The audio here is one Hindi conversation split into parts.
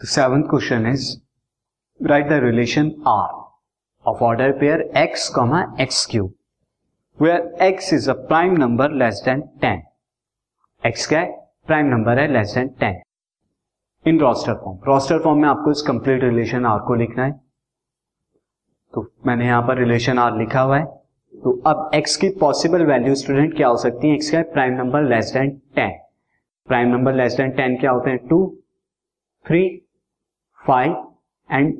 Seventh question is, write the relation R of order pair x comma x cube, where x is a prime number less than 10. x क्या है? प्राइम नंबर है less than 10 in roster form roster form में आपको इस कंप्लीट रिलेशन आर को लिखना है। तो मैंने यहाँ पर रिलेशन आर लिखा हुआ है। तो अब x की पॉसिबल वैल्यू स्टूडेंट क्या हो सकती है? X का prime number less than 10 prime number less than 10 क्या होते हैं? Two three five and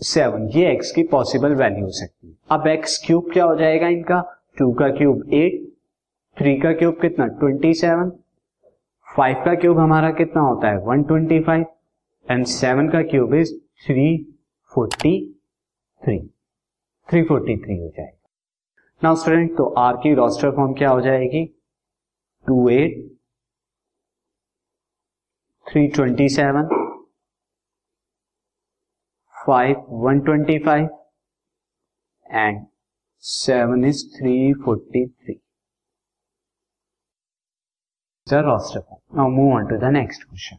seven ये एक्स की पॉसिबल वैल्यू हो सकती है। अब एक्स क्यूब क्या हो जाएगा इनका? टू का क्यूब एट थ्री का क्यूब कितना? ट्वेंटी सेवन फाइव का क्यूब हमारा कितना होता है? One twenty five and seven का cube is three forty three three forty three हो जाएगा। नाउ स्टूडेंट तो आर की रोस्टर फॉर्म क्या हो जाएगी? Two eight three twenty seven 5 125 and 7 is 343 the roster. Now move on to the next question.